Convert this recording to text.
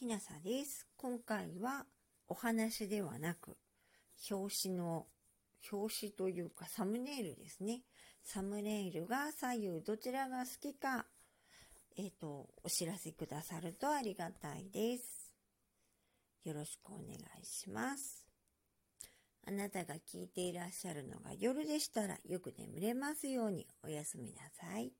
きなさです。今回はお話ではなく、表紙の、表紙というかサムネイルですね。サムネイルが左右どちらが好きか、えっ、ー、と、お知らせくださるとありがたいです。よろしくお願いします。あなたが聞いていらっしゃるのが夜でしたらよく眠れますようにおやすみなさい。